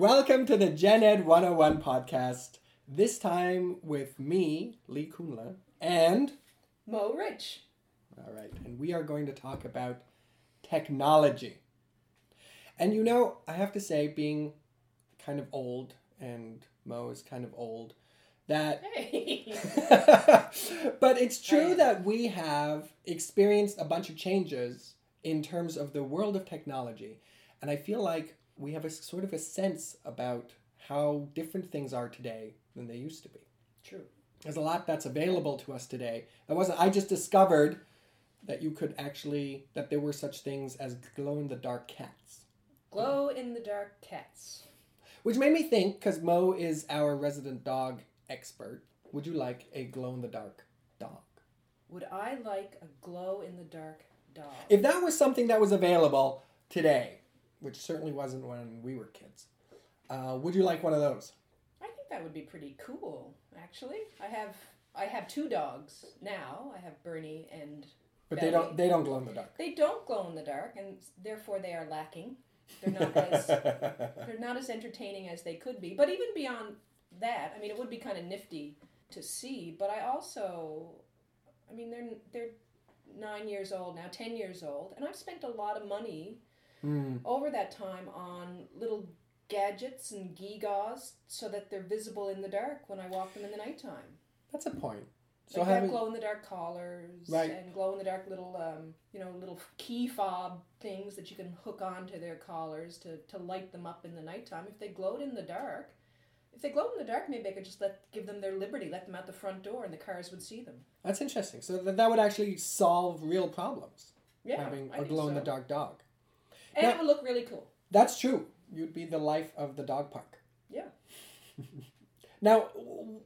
Welcome to the Gen Ed 101 podcast. This time with me, Lee Kunla, and Mo Rich. all right, and we are going to talk about technology. And you know, I have to say, being kind of old, and Mo is kind of old, that Hey. but it's true that we have experienced a bunch of changes in terms of the world of technology. And I feel like we have a sort of a sense about how different things are today than they used to be. True. There's a lot that's available to us today. That wasn't I just discovered that you could actually that there were such things as glow in the dark cats. Glow in the dark cats. Which made me think cuz Mo is our resident dog expert. Would you like a glow in the dark dog? Would I like a glow in the dark dog? If that was something that was available today, which certainly wasn't when we were kids, uh, would you like one of those? I think that would be pretty cool, actually. I have I have two dogs now. I have Bernie and But they don't. They don't glow in the dark. they don't glow in the dark and therefore they are lacking. They're not as they're not as entertaining as they could be. But even beyond that, I mean, it would be kind of nifty to see. But I also, I mean, they're they're nine years old now, ten years old, and I've spent a lot of money Hmm. over that time on little gadgets and gewgaws so that they're visible in the dark when I walk them in the nighttime. That's a point. So Like they have having glow in the dark collars Right. and glow in the dark little um, you know little key fob things that you can hook onto their collars to, to light them up in the nighttime. If they glowed in the dark, if they glowed in the dark, maybe I could just let give them their liberty, let them out the front door, and the cars would see them. that's interesting. So that, that would actually solve real problems. Yeah, having I a glow in the so. dark dog. And Now- it would look really cool. That's true. You'd be the life of the dog park. Yeah. Now,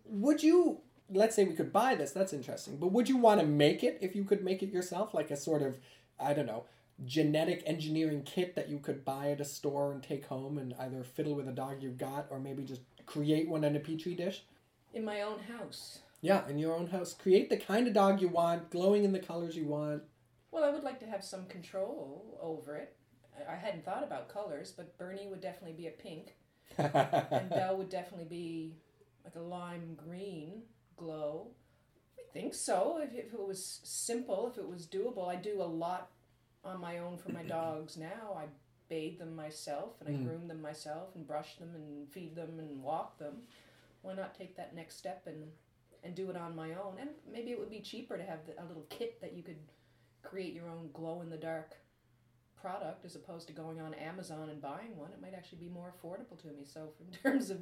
would you? Let's say we could buy this. That's interesting. But would you want to make it if you could make it yourself, like a sort of, I don't know, genetic engineering kit that you could buy at a store and take home and either fiddle with a dog you've got, or maybe just create one in a petri dish? In my own house. Yeah, in your own house. Create the kind of dog you want, glowing in the colors you want. Well, I would like to have some control over it. I- hadn't thought about colors, but Bernie would definitely be a pink, and Belle would definitely be like a lime green glow. I think so. If, if it was simple, if it was doable, I do a lot on my own for my dogs now. I bathe them myself, and I Mm. groom them myself, and brush them, and feed them, and walk them. Why not take that next step and and do it on my own? And maybe it would be cheaper to have a little kit that you could create your own glow in the dark product as opposed to going on Amazon and buying one. It might actually be more affordable to me. So, in terms of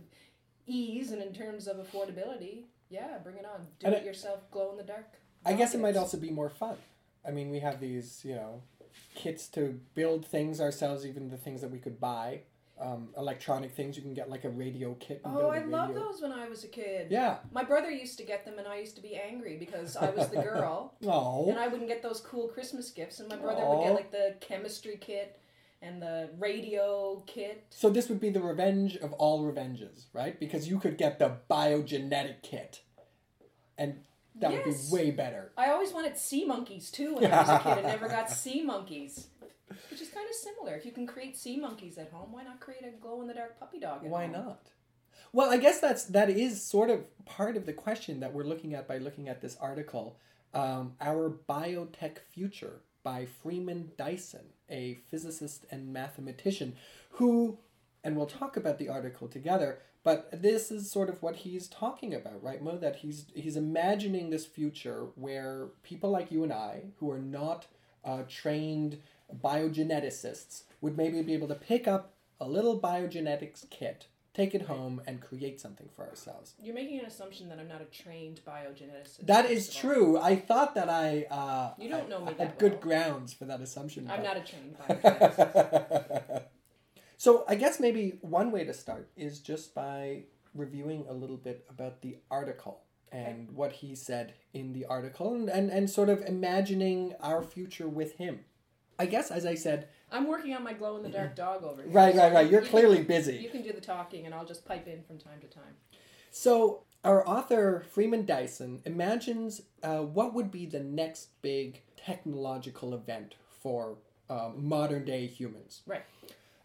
ease and in terms of affordability, yeah, bring it on. Do And it yourself, glow in the dark. I guess it might also be more fun. I mean, we have these, you know, kits to build things ourselves, even the things that we could buy. Um, electronic things you can get like a radio kit. And Oh, I loved those when I was a kid. Yeah. My brother used to get them, and I used to be angry because I was the girl, oh. and. I wouldn't get those cool Christmas gifts, and my brother would get like the chemistry kit and the radio kit. So this would be the revenge of all revenges, right? Because you could get the biogenetic kit, and that Yes. would be way better. I always wanted sea monkeys too when I was a kid and never got sea monkeys. Which is kind of similar. If you can create sea monkeys at home, why not create a glow in the dark puppy dog at Why home? not? Well, I guess that's that is sort of part of the question that we're looking at by looking at this article, um, our biotech future by Freeman Dyson, a physicist and mathematician, who, and we'll talk about the article together. But this is sort of what he's talking about, right, Mo? That he's he's imagining this future where people like you and I, who are not uh, trained biogeneticists, would maybe be able to pick up a little biogenetics kit, take it home, and create something for ourselves. You're making an assumption that I'm not a trained biogeneticist. That is true. I thought that I uh, You don't know me I had that good well. grounds for that assumption. I'm but- not a trained biogeneticist. so I guess maybe one way to start is just by reviewing a little bit about the article and what he said in the article and, and, and sort of imagining our future with him. I guess as I said, I'm working on my glow in the dark dog over here. right, right, right. you- You're you can- clearly busy. You can do the talking, and I'll just pipe in from time to time. So, our author, Freeman Dyson, imagines uh, what would be the next big technological event for um, modern day humans. Right.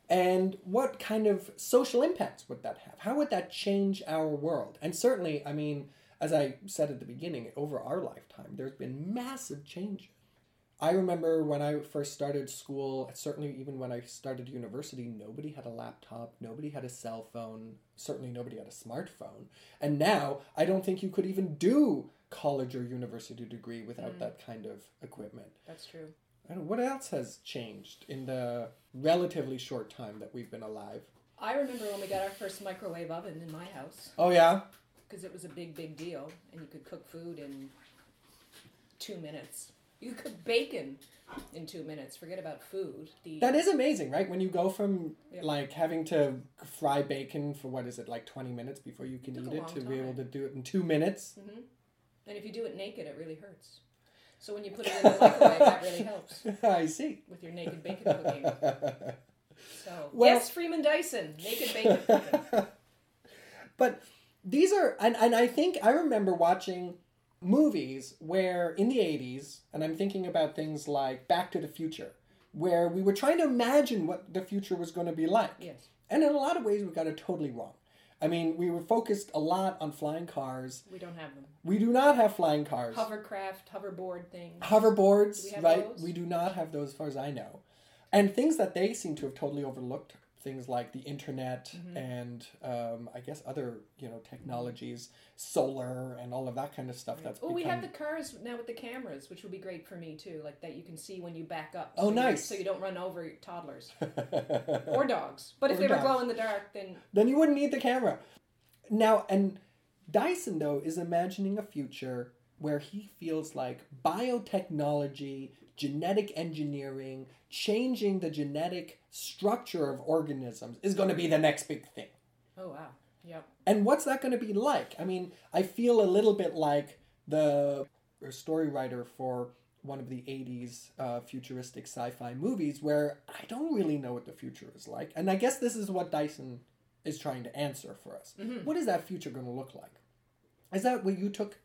And what kind of social impacts would that have? How would that change our world? And certainly, I mean, as I said at the beginning, over our lifetime, there's been massive changes. I remember when I first started school, certainly even when I started university, nobody had a laptop, nobody had a cell phone, certainly nobody had a smartphone. And now I don't think you could even do college or university degree without Mm. that kind of equipment. That's true. I don't, what else has changed in the relatively short time that we've been alive? I remember when we got our first microwave oven in my house Oh yeah, because it was a big, big deal, and you could cook food in two minutes. You could cook bacon in two minutes. Forget about food. The that is amazing, right? When you go from Yeah. like having to fry bacon for what is it like twenty minutes before you can a eat it to be able to do it in two minutes. hmm And if you do it naked, it really hurts. So when you put it in the microwave, that really helps I see. with your naked bacon cooking. So Well- yes, Freeman Dyson, naked bacon cooking. but these are and, and I think I remember watching movies where in the 80s and I'm thinking about things like Back to the Future where we were trying to imagine what the future was going to be like. Yes, And in a lot of ways we got it totally wrong. I mean, we were focused a lot on flying cars. we don't have them. We do not have flying cars. Hovercraft, hoverboard things. Hoverboards, we right? those? We do not have those as far as I know. And things that they seem to have totally overlooked, things like the internet Mm-hmm. and um, I guess other, you know, technologies, solar and all of that kind of stuff that's Oh, we have the cars now with the cameras, which would be great for me too. Like that you can see when you back up. Oh, so you- nice. so you don't run over toddlers or dogs. But if Or they were dogs. glow in the dark, then then you wouldn't need the camera. Now, and Dyson, though, is imagining a future where he feels like biotechnology, genetic engineering, changing the genetic structure of organisms is going to be the next big thing. oh wow, yep. And what's that going to be like? I mean, I feel a little bit like the story writer for one of the 80s uh, futuristic sci fi movies where I don't really know what the future is like. And I guess this is what Dyson is trying to answer for us. Mhm. What is that future going to look like? Is that what you took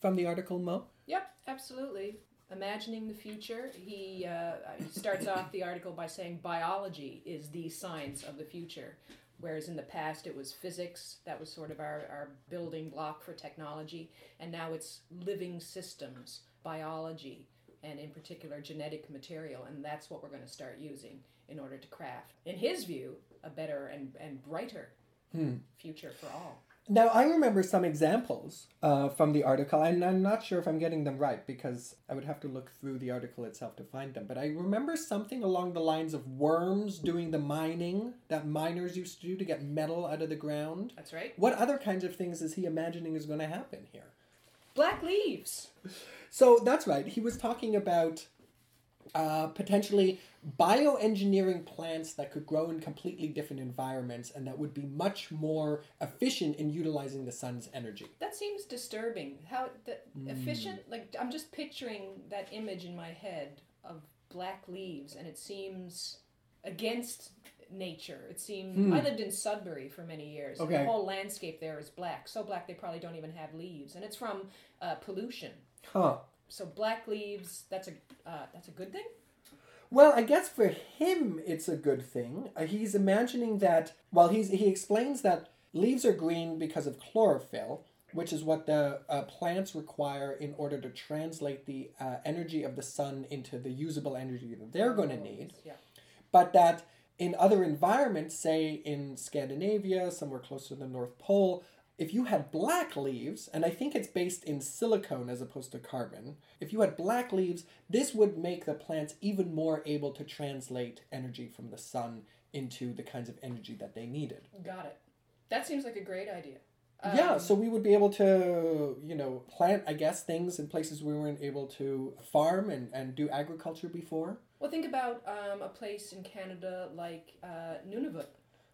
from the article, Mo? Yep, absolutely. Imagining the future, he, uh, starts off the article by saying biology is the science of the future. Whereas in the past it was physics, that was sort of our, our building block for technology. And now it's living systems, biology, and in particular genetic material. And that's what we're going to start using in order to craft, in his view, a better and, and brighter Hmm. future for all. Now, I remember some examples uh, from the article, and I'm not sure if I'm getting them right because I would have to look through the article itself to find them. But I remember something along the lines of worms doing the mining that miners used to do to get metal out of the ground. That's right. What other kinds of things is he imagining is going to happen here? Black leaves. So that's right. He was talking about uh, potentially bioengineering plants that could grow in completely different environments and that would be much more efficient in utilizing the sun's energy. That seems disturbing. How the, Hmm. efficient? Like I'm just picturing that image in my head of black leaves, and it seems against nature. It seems. Hmm. I lived in Sudbury for many years. Okay. The whole landscape there is black, so black they probably don't even have leaves, and it's from uh, pollution. Huh. So black leaves. That's a uh, that's a good thing. Well, I guess for him it's a good thing. Uh, he's imagining that. Well, he's he explains that leaves are green because of chlorophyll, which is what the uh, plants require in order to translate the uh, energy of the sun into the usable energy that they're going to need. Yeah. But that in other environments, say in Scandinavia, somewhere close to the North Pole, if you had black leaves, and I think it's based in silicone as opposed to carbon, if you had black leaves, this would make the plants even more able to translate energy from the sun into the kinds of energy that they needed. Got it. That seems like a great idea. yeah, Um, so we would be able to, you know, plant, I guess, things in places we weren't able to farm and, and do agriculture before. Well, think about um, a place in Canada like uh, Nunavut.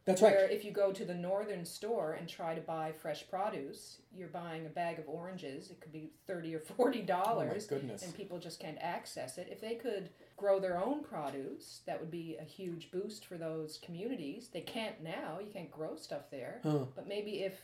That's where right. if you go to the northern store and try to buy fresh produce, you're buying a bag of oranges. It could be thirty or forty oh, dollars. my goodness. and people just can't access it. If they could grow their own produce, that would be a huge boost for those communities. They can't now. You can't grow stuff there. Huh. But maybe if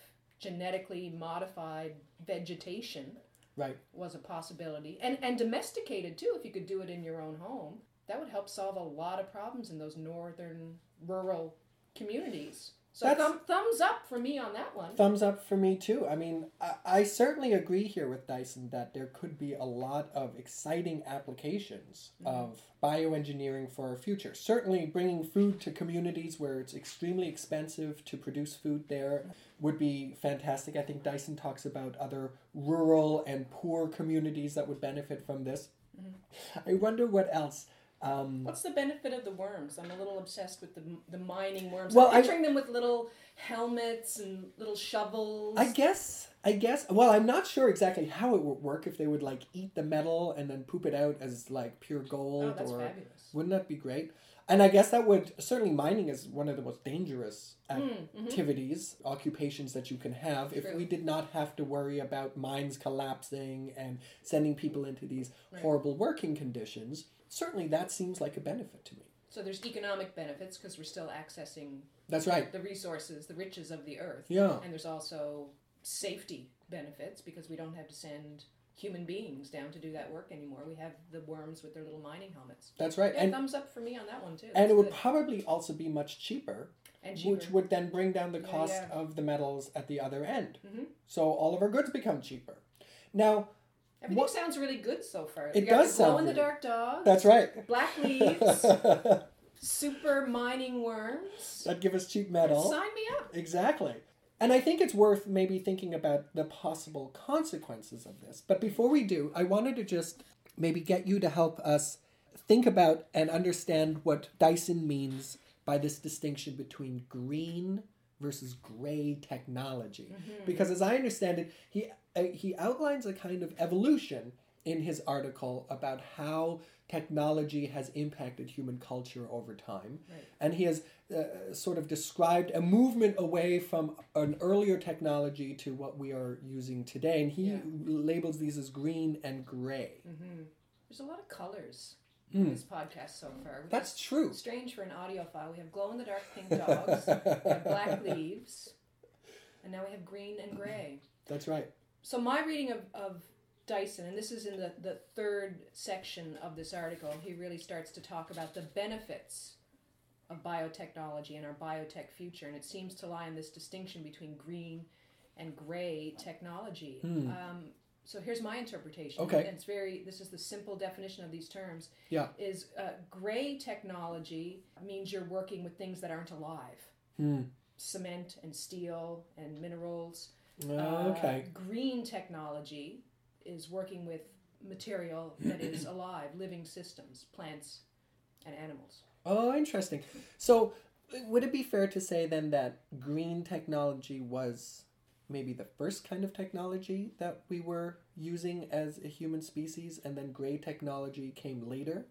genetically modified vegetation Right. was a possibility, and and domesticated too, if you could do it in your own home, that would help solve a lot of problems in those northern rural communities. So That's- thumb, thumbs up for me on that one. Thumbs up for me too. I mean, I, I certainly agree here with Dyson that there could be a lot of exciting applications mm-hmm. of bioengineering for our future. Certainly, bringing food to communities where it's extremely expensive to produce food there would be fantastic. I think Dyson talks about other rural and poor communities that would benefit from this. Mm-hmm. I wonder what else. Um, What's the benefit of the worms? I'm a little obsessed with the, the mining worms. Well, I'm I- picturing them with little helmets and little shovels. I guess. I guess. Well, I'm not sure exactly how it would work if they would like eat the metal and then poop it out as like pure gold. oh, that's or fabulous. wouldn't that be great? And I guess that would certainly mining is one of the most dangerous Mm, mhm. activities, occupations that you can have. If we did not have to worry about mines collapsing and sending people into these Right. horrible working conditions, certainly that seems like a benefit to me. So there's economic benefits because we're still accessing That's right. the resources, the riches of the earth. Yeah. And there's also safety benefits because we don't have to send human beings down to do that work anymore. We have the worms with their little mining helmets. That's right. Yeah, and thumbs up for me on that one too. and it would good. probably also be much cheaper and cheaper. which would then bring down the cost yeah. of the metals at the other end. Mhm. So all of our goods become cheaper. Now, Everything what- sounds really good so far. It does the glow in the dark dog, that's right. black leaves, super mining worms. that give us cheap metal. Sign me up. Exactly. And I think it's worth maybe thinking about the possible consequences of this. But before we do, I wanted to just maybe get you to help us think about and understand what Dyson means by this distinction between green versus gray technology. Mm-hmm. Because as I understand it, he he outlines a kind of evolution in his article about how technology has impacted human culture over time. Right. And he has uh, sort of described a movement away from an earlier technology to what we are using today. And he Yeah. labels these as green and gray. hmm There's a lot of colors Mm. in this podcast so far. That's true. strange for an audiophile. We have glow in the dark pink dogs, we have black leaves, and now we have green and gray. That's right. So my reading of, of Dyson, and this is in the, the third section of this article, he really starts to talk about the benefits of biotechnology and our biotech future, and it seems to lie in this distinction between green and gray technology. Hmm. Um, so here's my interpretation. Okay. And it's very. This is the simple definition of these terms. Yeah. Is uh, gray technology means you're working with things that aren't alive, Hmm. cement and steel and minerals. Uh, okay. Uh, green technology is working with material that is alive, living systems, plants and animals. Oh, interesting. So, would it be fair to say then that green technology was maybe the first kind of technology that we were using as a human species, and then gray technology came later?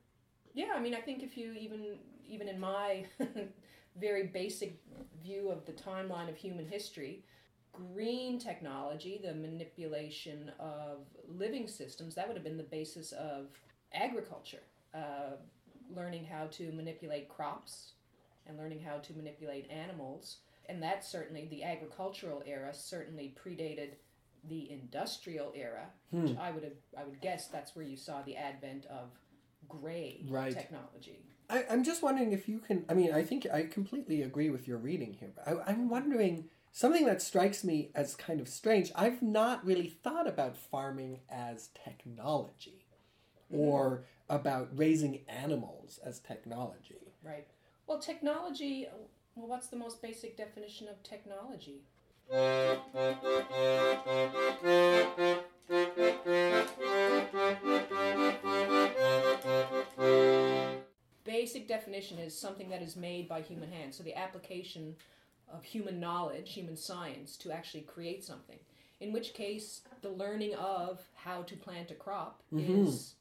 Yeah, I mean, I think if you even even in my very basic view of the timeline of human history, green technology, the manipulation of living systems, that would have been the basis of agriculture. Uh, learning how to manipulate crops and learning how to manipulate animals. And that certainly, the agricultural era certainly predated the industrial era, which I would have, I would guess that's where you saw the advent of gray Right. technology. I, I'm just wondering if you can. I mean, I think I completely agree with your reading here, but I, I'm wondering something that strikes me as kind of strange. I've not really thought about farming as technology mm-hmm. or about raising animals as technology. Right. Well, technology. Well, what's the most basic definition of technology? Basic definition is something that is made by human hands. So the application of human knowledge, human science, to actually create something. In which case, the learning of how to plant a crop Mhm. is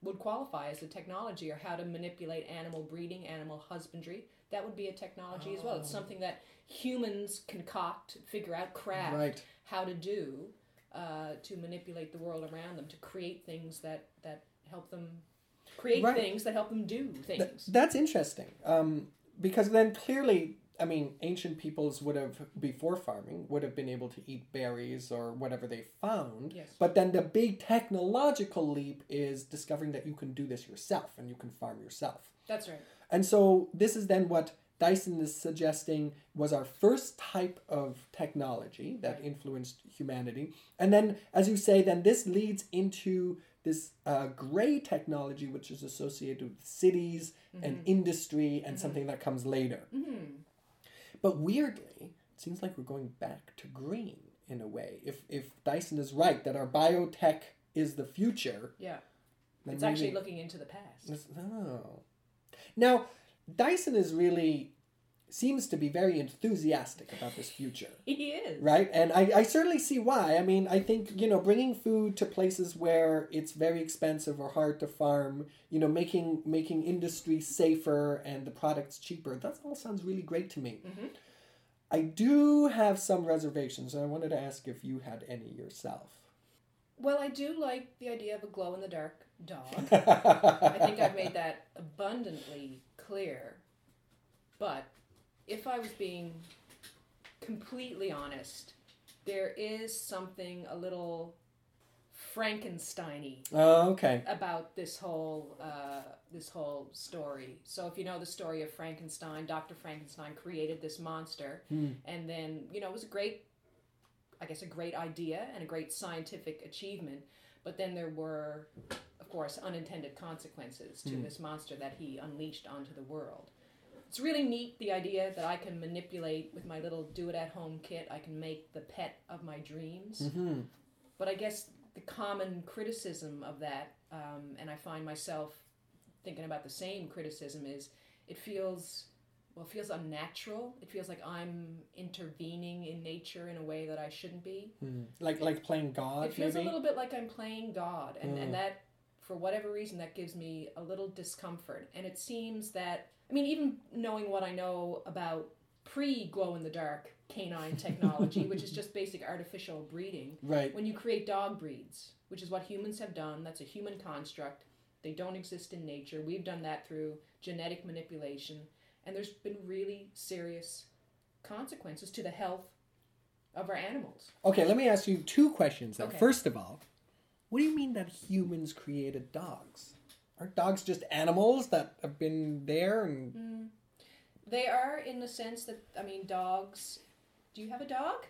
would qualify as a technology, or how to manipulate animal breeding, animal husbandry. That would be a technology as well. It's something that humans concoct, figure out, craft Right. how to do uh, to manipulate the world around them, to create things that that help them create Right. things that help them do Th- things. that's interesting. Um, because then clearly, I mean, ancient peoples would have, before farming, would have been able to eat berries or whatever they found. Yes. But then the big technological leap is discovering that you can do this yourself and you can farm yourself. That's right. And so this is then what Dyson is suggesting was our first type of technology that Right. influenced humanity. And then, as you say, then this leads into this uh, gray technology, which is associated with cities and industry and something that comes later. hmm But weirdly, it seems like we're going back to green in a way. If, if Dyson is right that our biotech is the future, Yeah. It's actually looking into the past. Oh. Now, Dyson is really seems to be very enthusiastic about this future, He is. right? And I, I certainly see why. I mean, I think, you know, bringing food to places where it's very expensive or hard to farm, you know, making making industry safer and the products cheaper, that all sounds really great to me. Mhm. I do have some reservations, and I wanted to ask if you had any yourself. Well, I do like the idea of a glow in the dark dog. I I think I've made that abundantly clear. But if I was being completely honest, there is something a little Frankensteiny Oh, okay. about this whole uh, this whole story. So if you know the story of Frankenstein, Dr. Frankenstein created this monster, Hmm. and then you know it was a great, I guess, a great idea and a great scientific achievement. But then there were, of course, unintended consequences to Hmm. this monster that he unleashed onto the world. It's really neat the idea that I can manipulate with my little do-it-at-home kit. I can make the pet of my dreams. hmm But I guess the common criticism of that, um, and I find myself thinking about the same criticism, is it feels well, it feels unnatural. It feels like I'm intervening in nature in a way that I shouldn't be. Hmm. Like like playing God, it feels maybe. a little bit like I'm playing God, and, Mm. and that, for whatever reason, that gives me a little discomfort. And it seems that, I mean, even knowing what I know about pre glow in the dark canine technology, which is just basic artificial breeding, Right. when you create dog breeds, which is what humans have done, that's a human construct. They don't exist in nature. We've done that through genetic manipulation, and there's been really serious consequences to the health of our animals. Okay, let me ask you two questions then. Okay. First of all, what do you mean that humans created dogs? Aren't dogs just animals that have been there and They are in the sense that, I mean, dogs. Do you have a dog?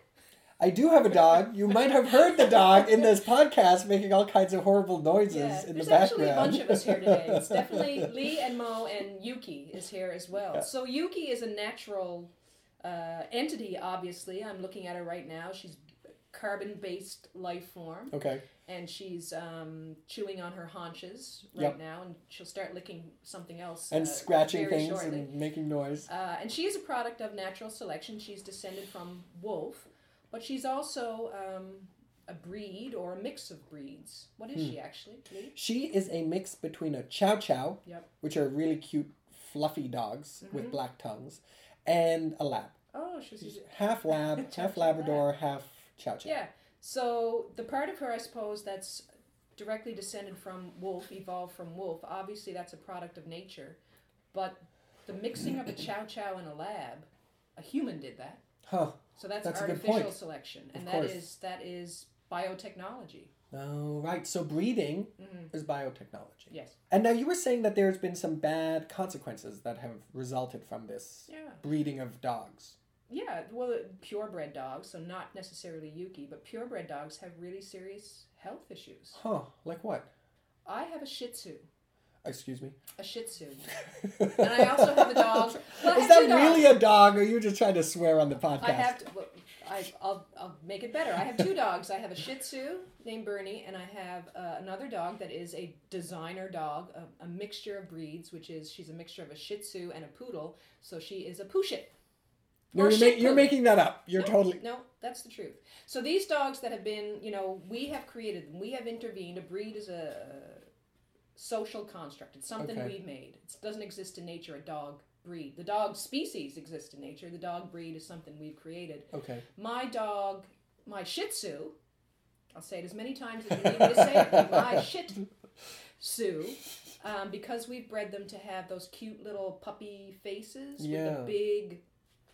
I do have a dog. You might have heard the dog in this podcast making all kinds of horrible noises Yeah, in the there's background. actually a bunch of us here today. It's definitely Lee and Mo and Yuki is here as well. Yeah. So Yuki is a natural uh, entity. Obviously, I'm looking at her right now. She's carbon-based life form, Okay. and she's um, chewing on her haunches right Yep. now, and she'll start licking something else And uh, scratching things shortly. and making noise. Uh, and she is a product of natural selection. She's descended from wolf, but she's also um, a breed or a mix of breeds. What is Hmm. she actually? Lee? She is a mix between a chow chow, Yep. which are really cute, fluffy dogs Mhm. with black tongues, and a lab. Oh, she's, She's half lab, half Labrador, half chow chow. yeah. So the part of her, I suppose, that's directly descended from wolf, evolved from wolf. Obviously, that's a product of nature, but the mixing of a chow chow in a lab, a human did that. Huh. So that's, That's artificial selection, and that is that is biotechnology. Oh, right. So breeding hmm is biotechnology. Yes. And now you were saying that there's been some bad consequences that have resulted from this Yeah. breeding of dogs. Yeah, well, purebred dogs, so not necessarily Yuki, but purebred dogs have really serious health issues. Huh. Like what? I have a Shih Tzu, Excuse me. a Shih Tzu, and I also have a dog. Well, Is that really a dog, or are you just trying to swear on the podcast? I have to. Well, I, I'll, I'll make it better. I have two dogs. I have a Shih Tzu named Bernie, and I have uh, another dog that is a designer dog, a, a mixture of breeds, which is she's a mixture of a Shih Tzu and a Poodle, so she is a Pooshit. No, you're, ma- you're making that up. You're no, totally. no. That's the truth. So these dogs that have been, you know, we have created them. We have intervened. A breed is a social construct. It's something Okay. we've made. It doesn't exist in nature. A dog breed. The dog species exists in nature. The dog breed is something we've created. Okay. My dog, my Shih Tzu. I'll say it as many times as you need me to say it. My Shih Tzu. Um, because we've bred them to have those cute little puppy faces with the big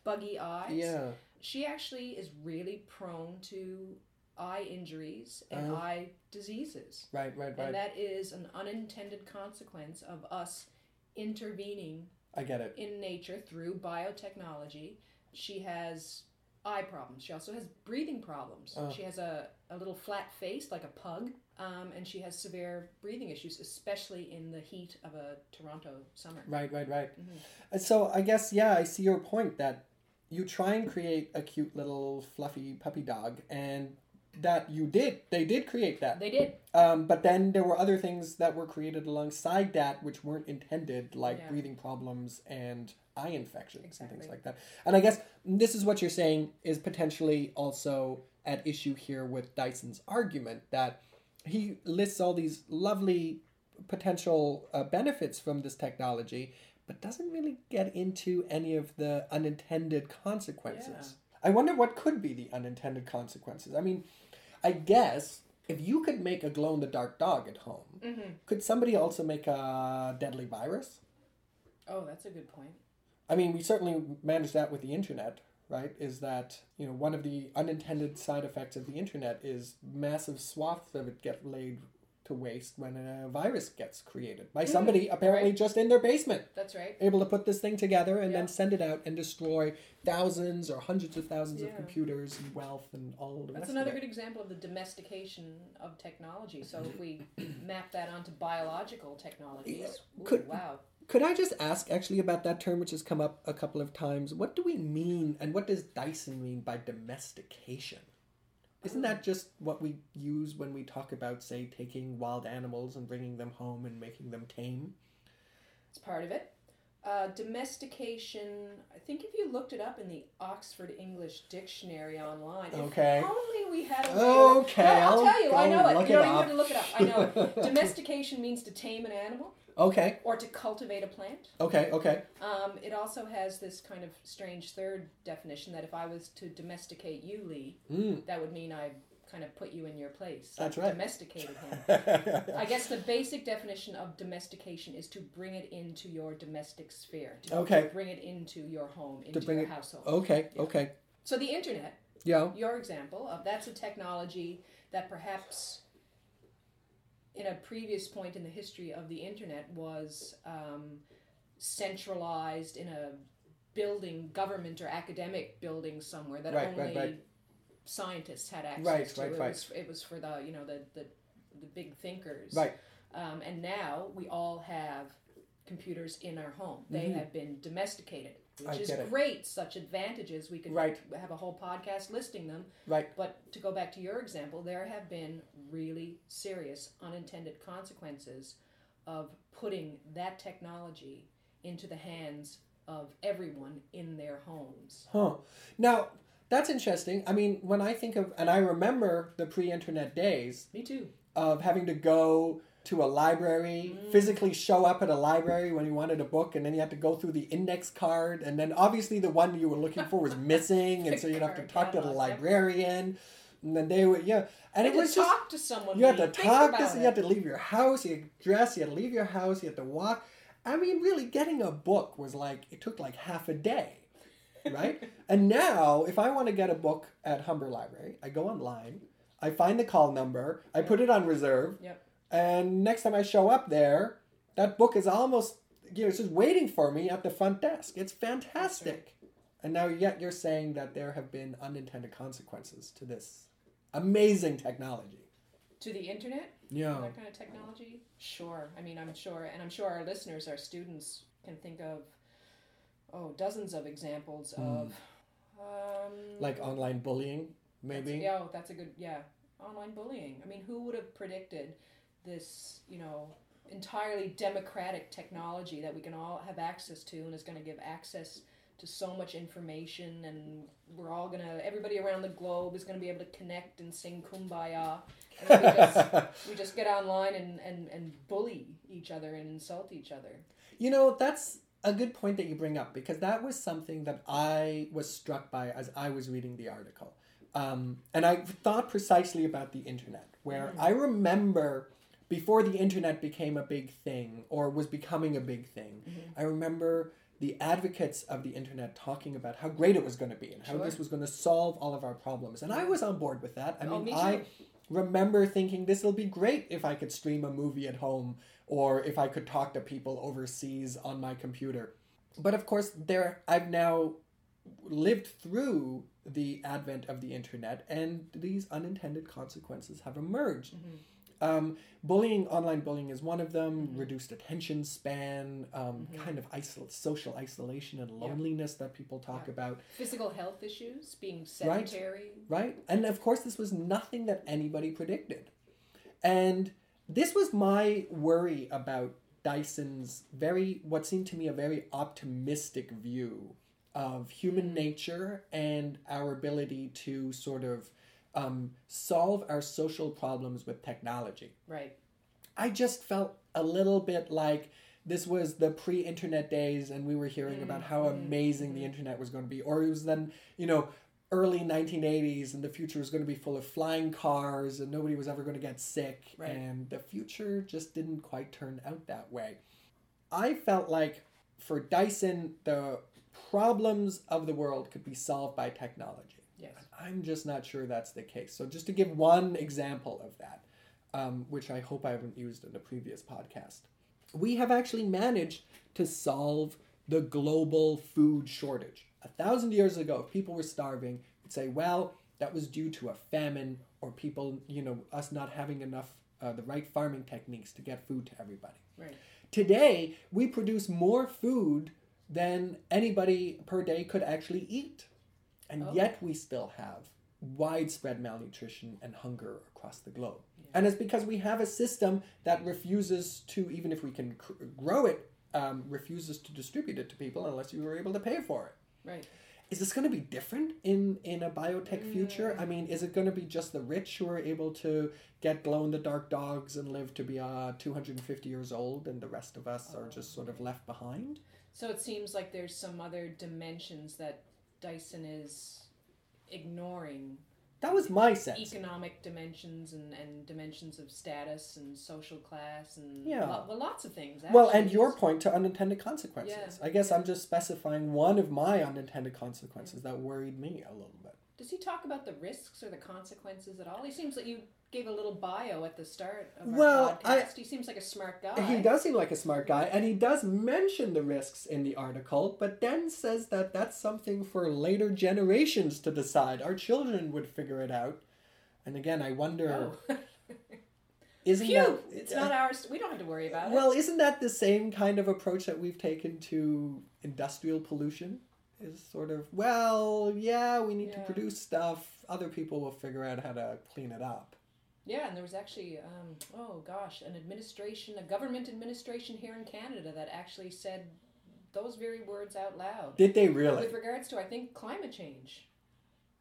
buggy eyes. Yeah. She actually is really prone to eye injuries and Oh. eye diseases. Right, right, right. And that is an unintended consequence of us intervening I get it. in nature through biotechnology. She has eye problems. She also has breathing problems. Oh. She has a, a little flat face like a pug, um, and she has severe breathing issues, especially in the heat of a Toronto summer. Right, right, right. Mhm. So I guess yeah, I see your point that you try and create a cute little fluffy puppy dog, and that you did. They did create that. They did. Um, but then there were other things that were created alongside that which weren't intended, like Yeah. breathing problems and eye infections and things like that. And I guess this is what you're saying is potentially also at issue here with Dyson's argument that he lists all these lovely potential uh, benefits from this technology, but doesn't really get into any of the unintended consequences. I wonder what could be the unintended consequences. I mean, I guess if you could make a glow in the dark dog at home, Mm-hmm. could somebody also make a deadly virus? Oh, that's a good point. I mean, we certainly managed that with the internet, right? Is that, you know, one of the unintended side effects of the internet is massive swaths of it get laid to waste when a virus gets created by mm, somebody apparently right. just in their basement, That's right. able to put this thing together and Yeah. then send it out and destroy thousands or hundreds of thousands of computers and wealth and all the That's rest another of it. good example of the domestication of technology. So if we map that onto biological technologies, ooh, Could- wow. Could I just ask actually about that term, which has come up a couple of times? What do we mean, and what does Dyson mean by domestication? Isn't that just what we use when we talk about, say, taking wild animals and bringing them home and making them tame? It's part of it. Uh, domestication, I think if you looked it up in the Oxford English Dictionary online, Okay. if only we had a Okay, No, I'll, I'll tell you, I go know it. You don't even have to look it up. I know it. Domestication means to tame an animal Okay, or to cultivate a plant. okay, okay. Um, it also has this kind of strange third definition that if I was to domesticate you, Lee, Mm. that would mean I kind of put you in your place. That's right. Domesticated him. I guess the basic definition of domestication is to bring it into your domestic sphere. To Okay. Bring it into your home, into your it- household. okay, Yeah. okay. So the internet, Yeah. your example of that's a technology that perhaps in a previous point in the history of the internet was um, centralized in a building, government or academic building somewhere that Right, only right, right. scientists had access to. right, it, right. Was, it was for the you know the the, the big thinkers. Right. Um, and now we all have computers in our home. They Mhm. have been domesticated, which I is it. great. Such advantages. We could Right. have a whole podcast listing them. Right. But to go back to your example, there have been really serious unintended consequences of putting that technology into the hands of everyone in their homes. Huh. Now, that's interesting. I mean, when I think of, and I remember the pre internet days, Me too. of having to go to a library, Mm. physically show up at a library when you wanted a book, and then you had to go through the index card, and then obviously the one you were looking for was missing, and so you'd have to talk to the librarian, and then they would, yeah, and You it had was to just talk to someone. you had to talk to, about you had to leave your house, you had to dress, you had to leave your house, you had to walk. I mean, really, getting a book was like it took like half a day, right? and now, if I want to get a book at Humber Library, I go online, I find the call number, I put it on reserve, Yep. And next time I show up there, that book is almost you know it's just waiting for me at the front desk. It's fantastic. And now yet you're saying that there have been unintended consequences to this amazing technology. To the internet, Yeah. that kind of technology. Sure. I mean, I'm sure, and I'm sure our listeners, our students, can think of oh dozens of examples of um. Like online bullying, That's, maybe. yeah, oh, that's a good yeah. Online bullying. I mean, who would have predicted this? You know, entirely democratic technology that we can all have access to, and is going to give access to so much information, and we're all gonna everybody around the globe is going to be able to connect and sing kumbaya. And we just we just get online and, and, and bully each other and insult each other. You know, that's a good point that you bring up because that was something that I was struck by as I was reading the article. Um, and I thought precisely about the internet, where I remember before the internet became a big thing or was becoming a big thing, I remember the advocates of the internet talking about how great it was going to be and how this was going to solve all of our problems. And I was on board with that. I Oh, mean, me I remember thinking this will be great if I could stream a movie at home or if I could talk to people overseas on my computer. But of course, there I've now lived through the advent of the internet and these unintended consequences have emerged. Mhm. Um, bullying, online bullying is one of them. Mhm. Reduced attention span, um, Mhm. kind of isol- social isolation and Yeah. loneliness that people talk Yeah. about, Physical health issues, being sedentary. right? And of course, this was nothing that anybody predicted. And this was my worry about Dyson's very, what seemed to me a very optimistic view of human Mm. nature and our ability to sort of um, solve our social problems with technology. Right. I just felt a little bit like this was the pre-internet days and we were hearing Mm, about how mm, amazing the mm. internet was going to be or it was then you know early 1980s and the future was going to be full of flying cars and nobody was ever going to get sick Right. and the future just didn't quite turn out that way i felt like for dyson the problems of the world could be solved by technology Yes. I'm just not sure that's the case. So, just to give one example of that, um, which I hope I haven't used in a previous podcast, we have actually managed to solve the global food shortage. A thousand years ago, if people were starving, we'd say, well, that was due to a famine or people, you know, us not having enough, uh, the right farming techniques to get food to everybody. Right. Today, we produce more food than anybody per day could actually eat. And Oh. yet, we still have widespread malnutrition and hunger across the globe. Yeah. And it's because we have a system that refuses to, even if we can cr- grow it, um, refuses to distribute it to people unless you were able to pay for it. Right. Is this going to be different in, in a biotech future? Mm. I mean, is it going to be just the rich who are able to get glow in the dark dogs and live to be uh, 250 years old, and the rest of us are just sort of left behind? So it seems like there's some other dimensions that Dyson is ignoring That was my sense. economic dimensions and, and dimensions of status and social class and Yeah. lo- well lots of things Well, and your point to unintended consequences. Yeah, I guess yeah. I'm just specifying one of my unintended consequences that worried me a little bit. Does he talk about the risks or the consequences at all he seems like you gave a little bio at the start of our Well, I- he seems like a smart guy He does seem like a smart guy, and he does mention the risks in the article, but then says that that's something for later generations to decide. Our children would figure it out. And again, I wonder, oh. isn't Phew! that it's not ours we don't have to worry about it well, isn't that the same kind of approach that we've taken to industrial pollution? Is sort of well, yeah, we need to produce stuff. Other people will figure out how to clean it up. Yeah, and there was actually, um, oh gosh, an administration, a government administration here in Canada that actually said those very words out loud Did they really? with regards to, I think, climate change.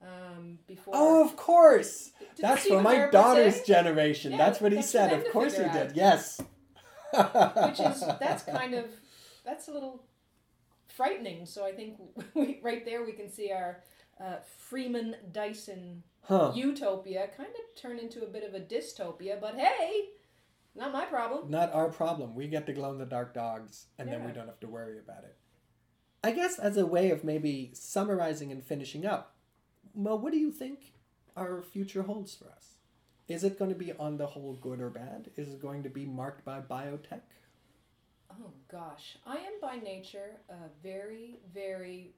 Um, before. Oh, of course. Did That's for my daughter's say? generation. Yeah, that's what he that's said. Of course he did. out. Yes. Which is that's kind of that's a little frightening. So I think we, right there we can see our uh, Freeman Dyson huh. utopia kind of turn into a bit of a dystopia. But hey, not my problem. Not our problem. We get to glow in the dark dogs, and then we don't have to worry about it. I guess as a way of maybe summarizing and finishing up, well, what do you think our future holds for us? Is it going to be on the whole good or bad? Is it going to be marked by biotech? Oh gosh, I am by nature a very, very,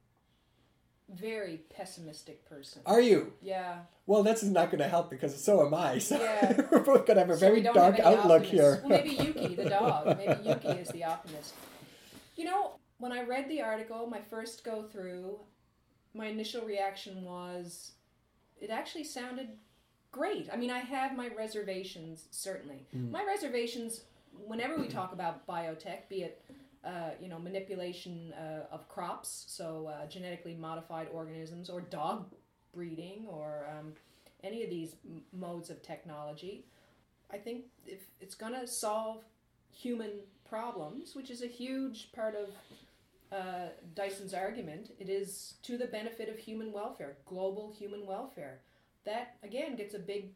very pessimistic person. Are you? Yeah. Well, this is not going to help because so am I. So Yeah. we're both going to have a So very dark outlook optimists. here. Well, maybe Yuki, the dog. Maybe Yuki is the optimist. You know, when I read the article, my first go through, my initial reaction was, it actually sounded great. I mean, I have my reservations, certainly. Mm. My reservations, whenever we talk about biotech, be it uh, you know, manipulation uh, of crops, so uh, genetically modified organisms, or dog breeding, or um, any of these m- modes of technology. I think if it's going to solve human problems, which is a huge part of uh, Dyson's argument, it is to the benefit of human welfare, global human welfare. That again gets a big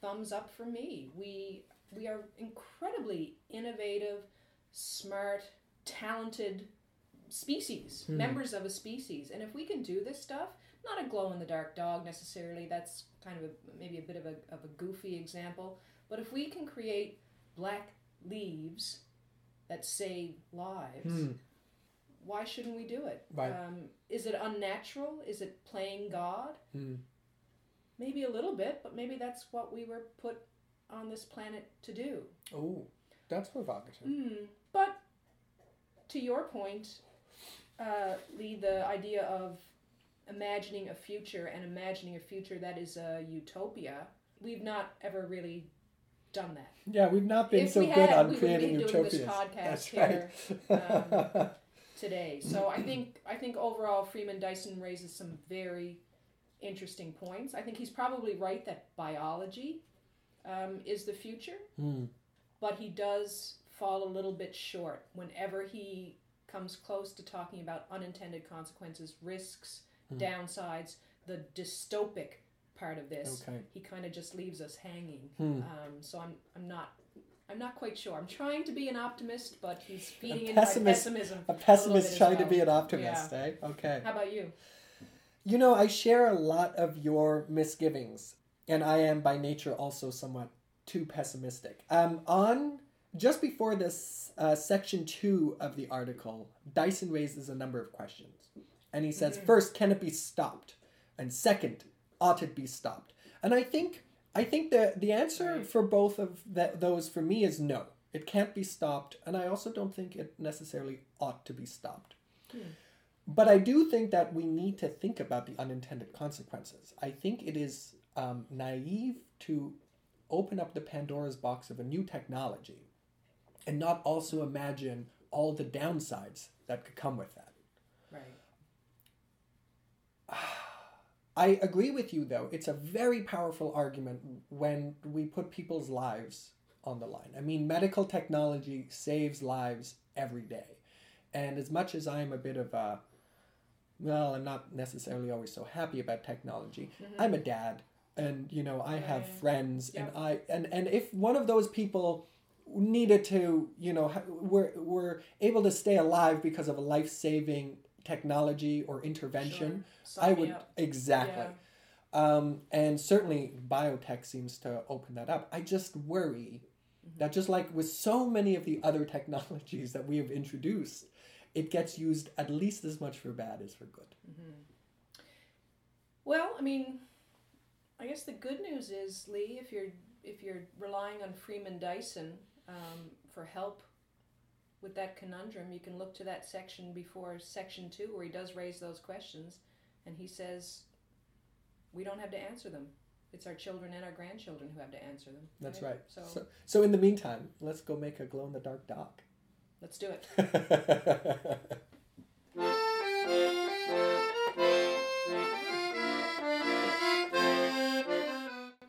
thumbs up from me. We we are incredibly innovative, smart, talented species, Hmm. members of a species. And if we can do this stuff, not a glow in the dark dog necessarily, that's kind of a, maybe a bit of a, of a goofy example, but if we can create black leaves that save lives, Hmm. why shouldn't we do it? Right. Um, is it unnatural? Is it playing God? Hmm. Maybe a little bit, but maybe that's what we were put on this planet to do. Oh, that's provocative. Mm, but to your point, uh, Lee, the idea of imagining a future and imagining a future that is a utopia, we've not ever really done that. Yeah, we've not been If so good had, on creating wouldn't be doing utopias. That's here right. um, today. So I think I think overall Freeman Dyson raises some very interesting points. I think he's probably right that biology um, is the future, Hmm. but he does fall a little bit short whenever he comes close to talking about unintended consequences, risks, Hmm. downsides, the dystopic part of this. Okay. He kind of just leaves us hanging. Hmm. Um, so I'm I'm not I'm not quite sure. I'm trying to be an optimist, but he's feeding in pessimist- pessimism. A pessimist as trying to be an optimist, eh? Okay. How about you? You know, I share a lot of your misgivings, and I am by nature also somewhat too pessimistic. Um, on just before this uh, section two of the article, Dyson raises a number of questions, and he says, first, can it be stopped, and second, ought it be stopped? And I think I think the the answer Right. for both of that those for me is no. It can't be stopped, and I also don't think it necessarily ought to be stopped. But I do think that we need to think about the unintended consequences. I think it is um, naive to open up the Pandora's box of a new technology and not also imagine all the downsides that could come with that. Right. I agree with you, though. It's a very powerful argument when we put people's lives on the line. I mean, medical technology saves lives every day. And as much as I'm a bit of a, well, I'm not necessarily always so happy about technology, I'm a dad. And, you know, I have friends, and I and, and if one of those people needed to, you know, were, were able to stay alive because of a life saving technology or intervention, Sure. I would up. exactly. Yeah. Um, and certainly biotech seems to open that up. I just worry that just like with so many of the other technologies that we have introduced, it gets used at least as much for bad as for good. Well, I mean, I guess the good news is, Lee, if you're if you're relying on Freeman Dyson um, for help with that conundrum, you can look to that section before section two, where he does raise those questions, and he says, we don't have to answer them. It's our children and our grandchildren who have to answer them. That's right. So, So, so in the meantime, let's go make a glow in the dark dog. let's do it.